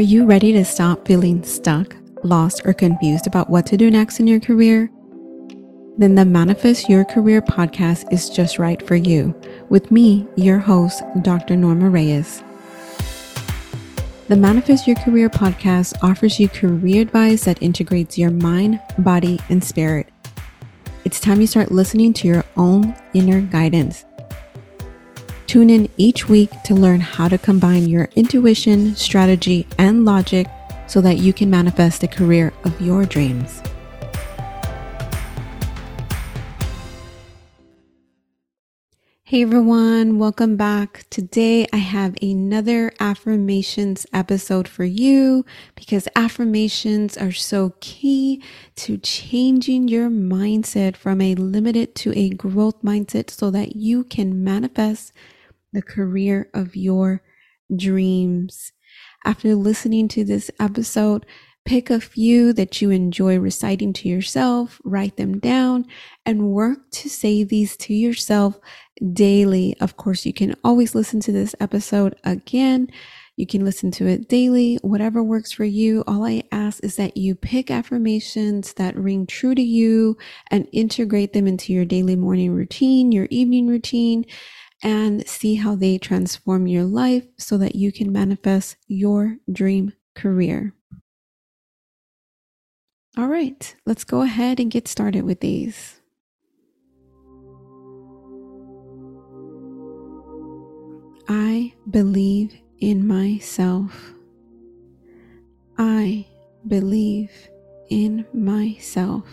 Are you ready to stop feeling stuck, lost, or confused about what to do next in your career? Then the Manifest Your Career podcast is just right for you, with me, your host, Dr. Norma Reyes. The Manifest Your Career podcast offers you career advice that integrates your mind, body, and spirit. It's time you start listening to your own inner guidance. Tune in each week to learn how to combine your intuition, strategy, and logic so that you can manifest the career of your dreams. Hey everyone, welcome back. Today I have another affirmations episode for you because affirmations are so key to changing your mindset from a limited to a growth mindset so that you can manifest the career of your dreams. After listening to this episode, pick a few that you enjoy reciting to yourself, write them down, and work to say these to yourself daily. Of course, you can always listen to this episode again. You can listen to it daily, whatever works for you. All I ask is that you pick affirmations that ring true to you and integrate them into your daily morning routine, your evening routine, and see how they transform your life so that you can manifest your dream career. All right, let's go ahead and get started with these. I believe in myself. I believe in myself.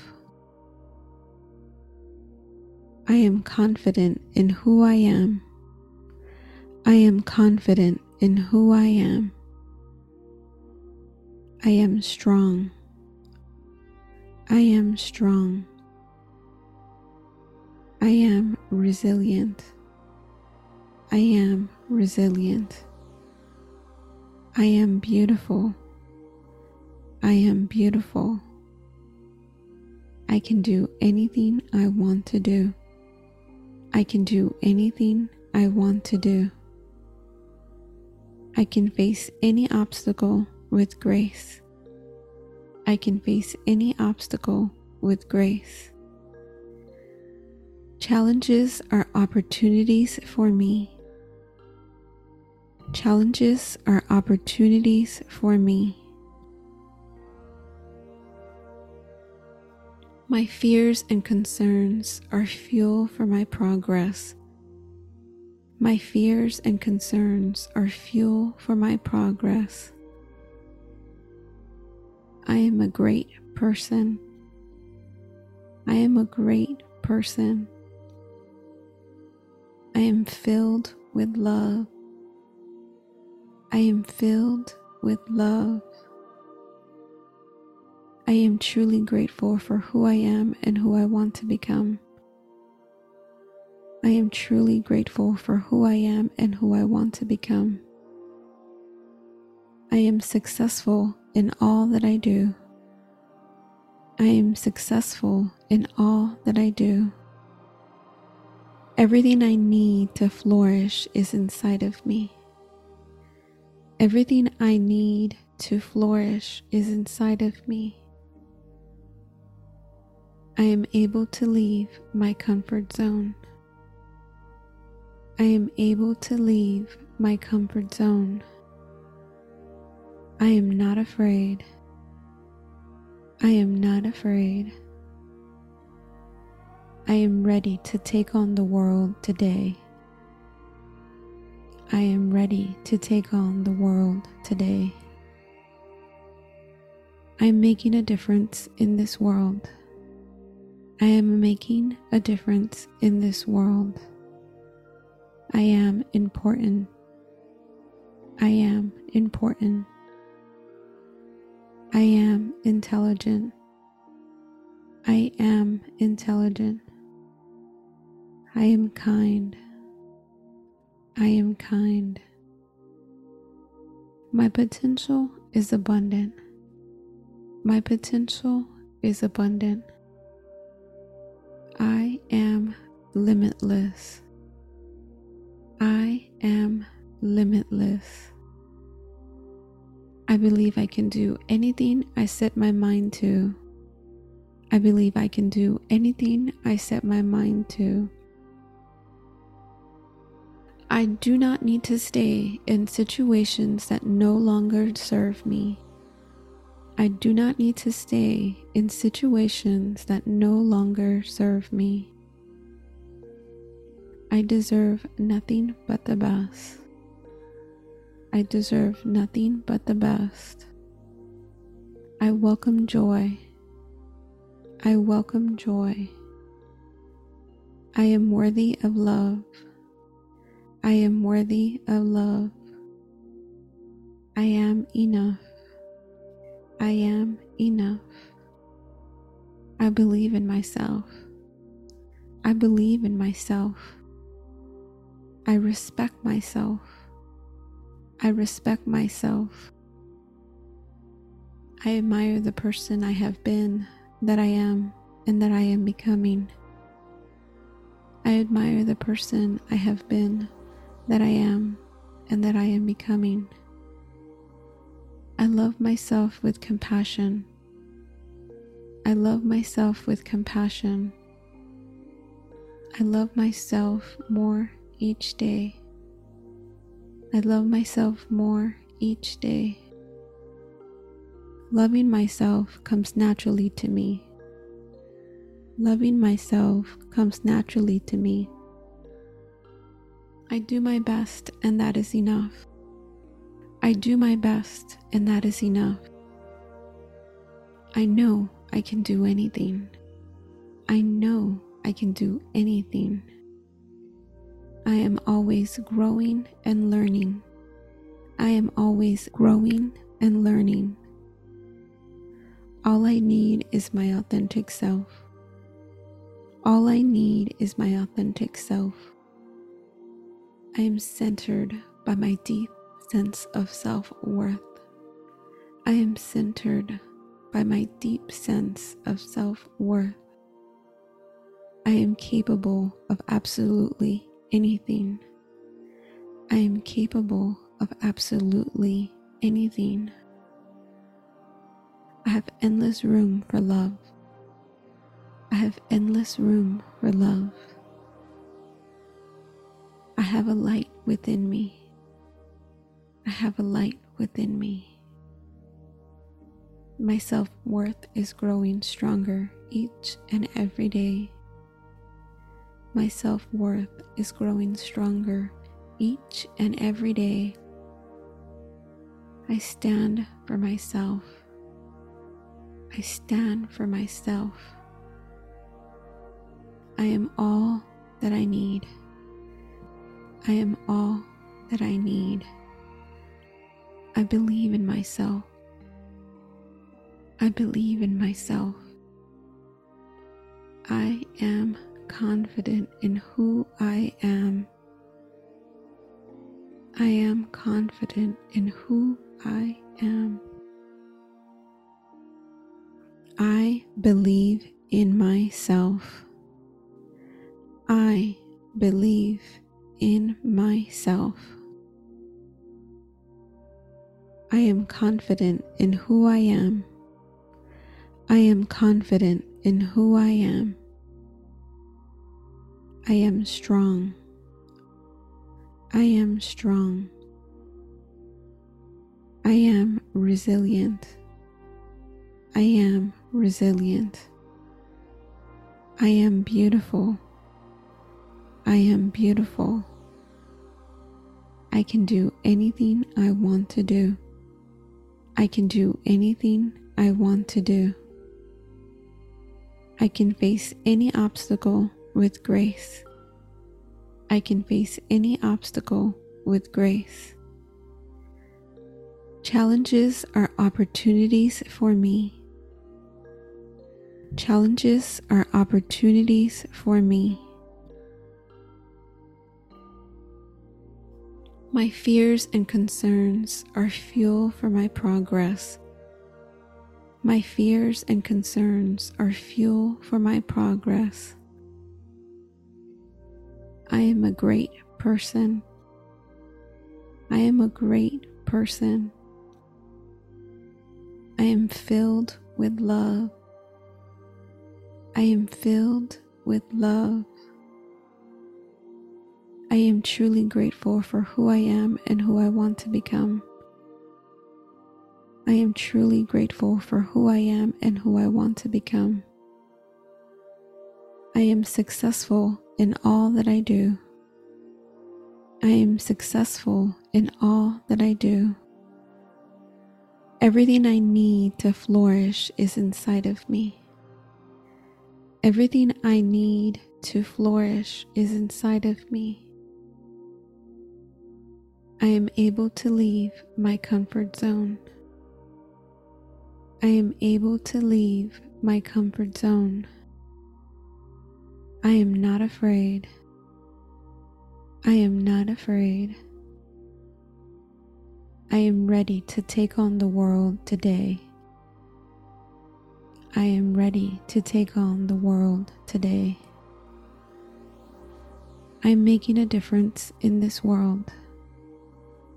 I am confident in who I am. I am confident in who I am. I am strong. I am strong. I am resilient. I am resilient. I am beautiful. I am beautiful. I can do anything I want to do. I can do anything I want to do. I can face any obstacle with grace. I can face any obstacle with grace. Challenges are opportunities for me. Challenges are opportunities for me. My fears and concerns are fuel for my progress. My fears and concerns are fuel for my progress. I am a great person. I am a great person. I am filled with love. I am filled with love. I am truly grateful for who I am and who I want to become. I am truly grateful for who I am and who I want to become. I am successful in all that I do. I am successful in all that I do. Everything I need to flourish is inside of me. Everything I need to flourish is inside of me. I am able to leave my comfort zone. I am able to leave my comfort zone. I am not afraid. I am not afraid. I am ready to take on the world today. I am ready to take on the world today. I am making a difference in this world. I am making a difference in this world. I am important. I am important. I am intelligent. I am intelligent. I am kind. I am kind. My potential is abundant. My potential is abundant. I am limitless. I am limitless. I believe I can do anything I set my mind to. I believe I can do anything I set my mind to. I do not need to stay in situations that no longer serve me. I do not need to stay in situations that no longer serve me. I deserve nothing but the best. I deserve nothing but the best. I welcome joy. I welcome joy. I am worthy of love. I am worthy of love. I am enough. I am enough. I believe in myself. I believe in myself. I respect myself. I respect myself. I admire the person I have been, that I am, and that I am becoming. I admire the person I have been, that I am, and that I am becoming. I love myself with compassion. I love myself with compassion. I love myself more each day. I love myself more each day. Loving myself comes naturally to me. Loving myself comes naturally to me. I do my best, and that is enough. I do my best, and that is enough. I know I can do anything. I know I can do anything. I am always growing and learning. I am always growing and learning. All I need is my authentic self. All I need is my authentic self. I am centered by my deep sense of self worth. I am centered by my deep sense of self worth. I am capable of absolutely anything. I am capable of absolutely anything. I have endless room for love. I have endless room for love. I have a light within me. I have a light within me. My self worth is growing stronger each and every day. My self worth is growing stronger each and every day. I stand for myself. I stand for myself. I am all that I need. I am all that I need. I believe in myself. I believe in myself. I am confident in who I am. I am confident in who I am. I believe in myself. I believe in myself. I am confident in who I am. I am confident in who I am. I am strong. I am strong. I am resilient. I am resilient. I am beautiful. I am beautiful. I can do anything I want to do. I can do anything I want to do. I can face any obstacle with grace. I can face any obstacle with grace. Challenges are opportunities for me. Challenges are opportunities for me. My fears and concerns are fuel for my progress. My fears and concerns are fuel for my progress. I am a great person. I am a great person. I am filled with love. I am filled with love. I am truly grateful for who I am and who I want to become. I am truly grateful for who I am and who I want to become. I am successful in all that I do. I am successful in all that I do. Everything I need to flourish is inside of me. Everything I need to flourish is inside of me. I am able to leave my comfort zone. I am able to leave my comfort zone. I am not afraid. I am not afraid. I am ready to take on the world today. I am ready to take on the world today. I am making a difference in this world.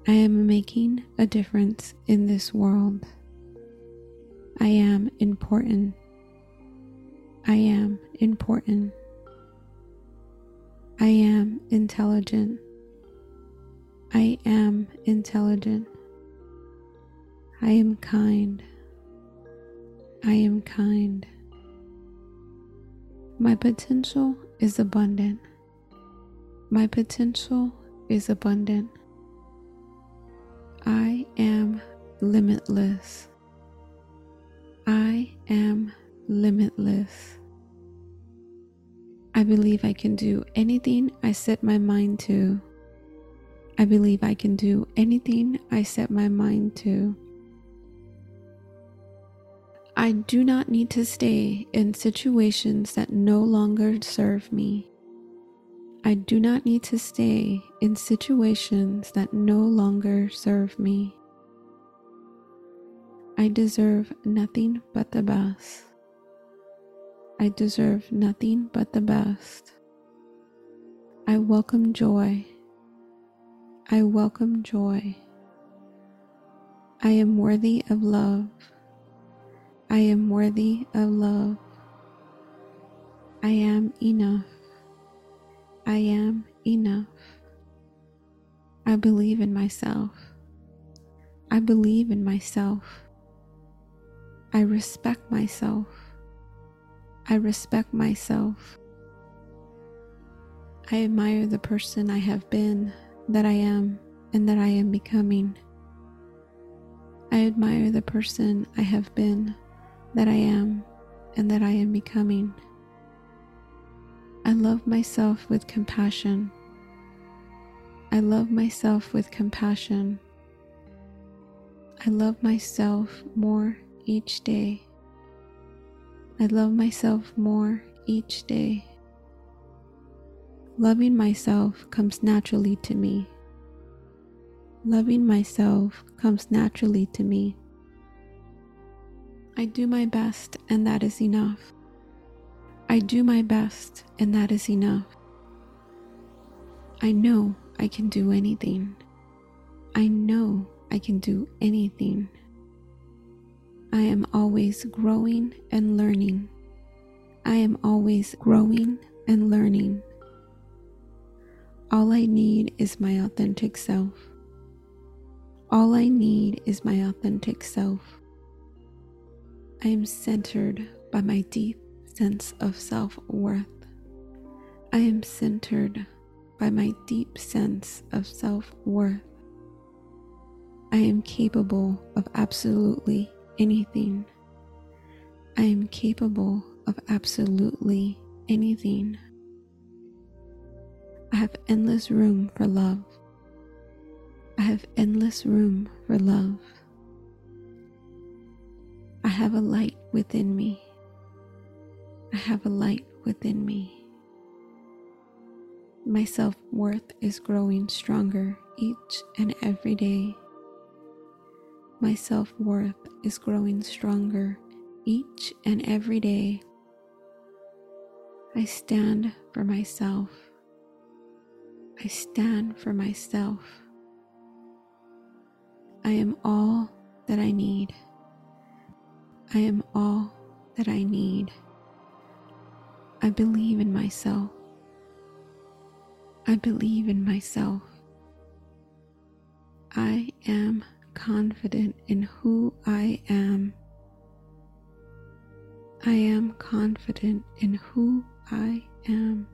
I am making a difference in this world. I am important. I am important. I am intelligent. I am intelligent. I am kind. I am kind. My potential is abundant. My potential is abundant. I am limitless. I am limitless. I believe I can do anything I set my mind to. I believe I can do anything I set my mind to. I do not need to stay in situations that no longer serve me. I do not need to stay in situations that no longer serve me. I deserve nothing but the best. I deserve nothing but the best. I welcome joy. I welcome joy. I am worthy of love. I am worthy of love. I am enough. I am enough. I believe in myself. I believe in myself. I respect myself. I respect myself. I admire the person I have been, that I am, and that I am becoming. I admire the person I have been, that I am and that I am becoming. I love myself with compassion. I love myself with compassion. I love myself more each day. I love myself more each day. Loving myself comes naturally to me. Loving myself comes naturally to me. I do my best, and that is enough. I do my best, and that is enough. I know I can do anything. I know I can do anything. I am always growing and learning. I am always growing and learning. All I need is my authentic self. All I need is my authentic self. I am centered by my deep sense of self worth. I am centered by my deep sense of self worth. I am capable of absolutely anything. I am capable of absolutely anything. I have endless room for love. I have endless room for love. I have a light within me. I have a light within me. My self worth is growing stronger each and every day. My self worth is growing stronger each and every day. I stand for myself. I stand for myself. I am all that I need. I am all that I need. I believe in myself. I believe in myself. I am confident in who I am. I am confident in who I am.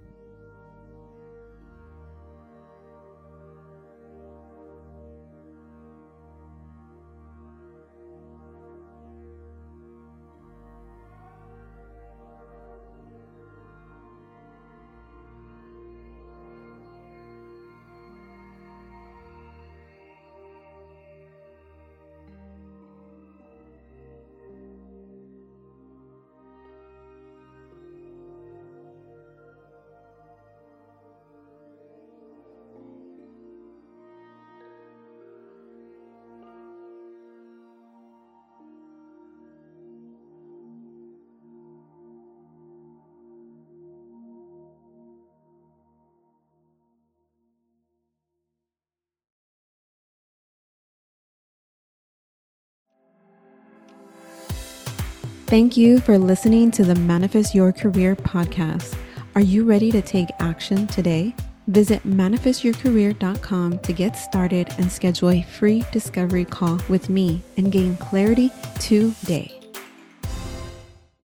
Thank you for listening to the Manifest Your Career podcast. Are you ready to take action today? Visit manifestyourcareer.com to get started and schedule a free discovery call with me and gain clarity today.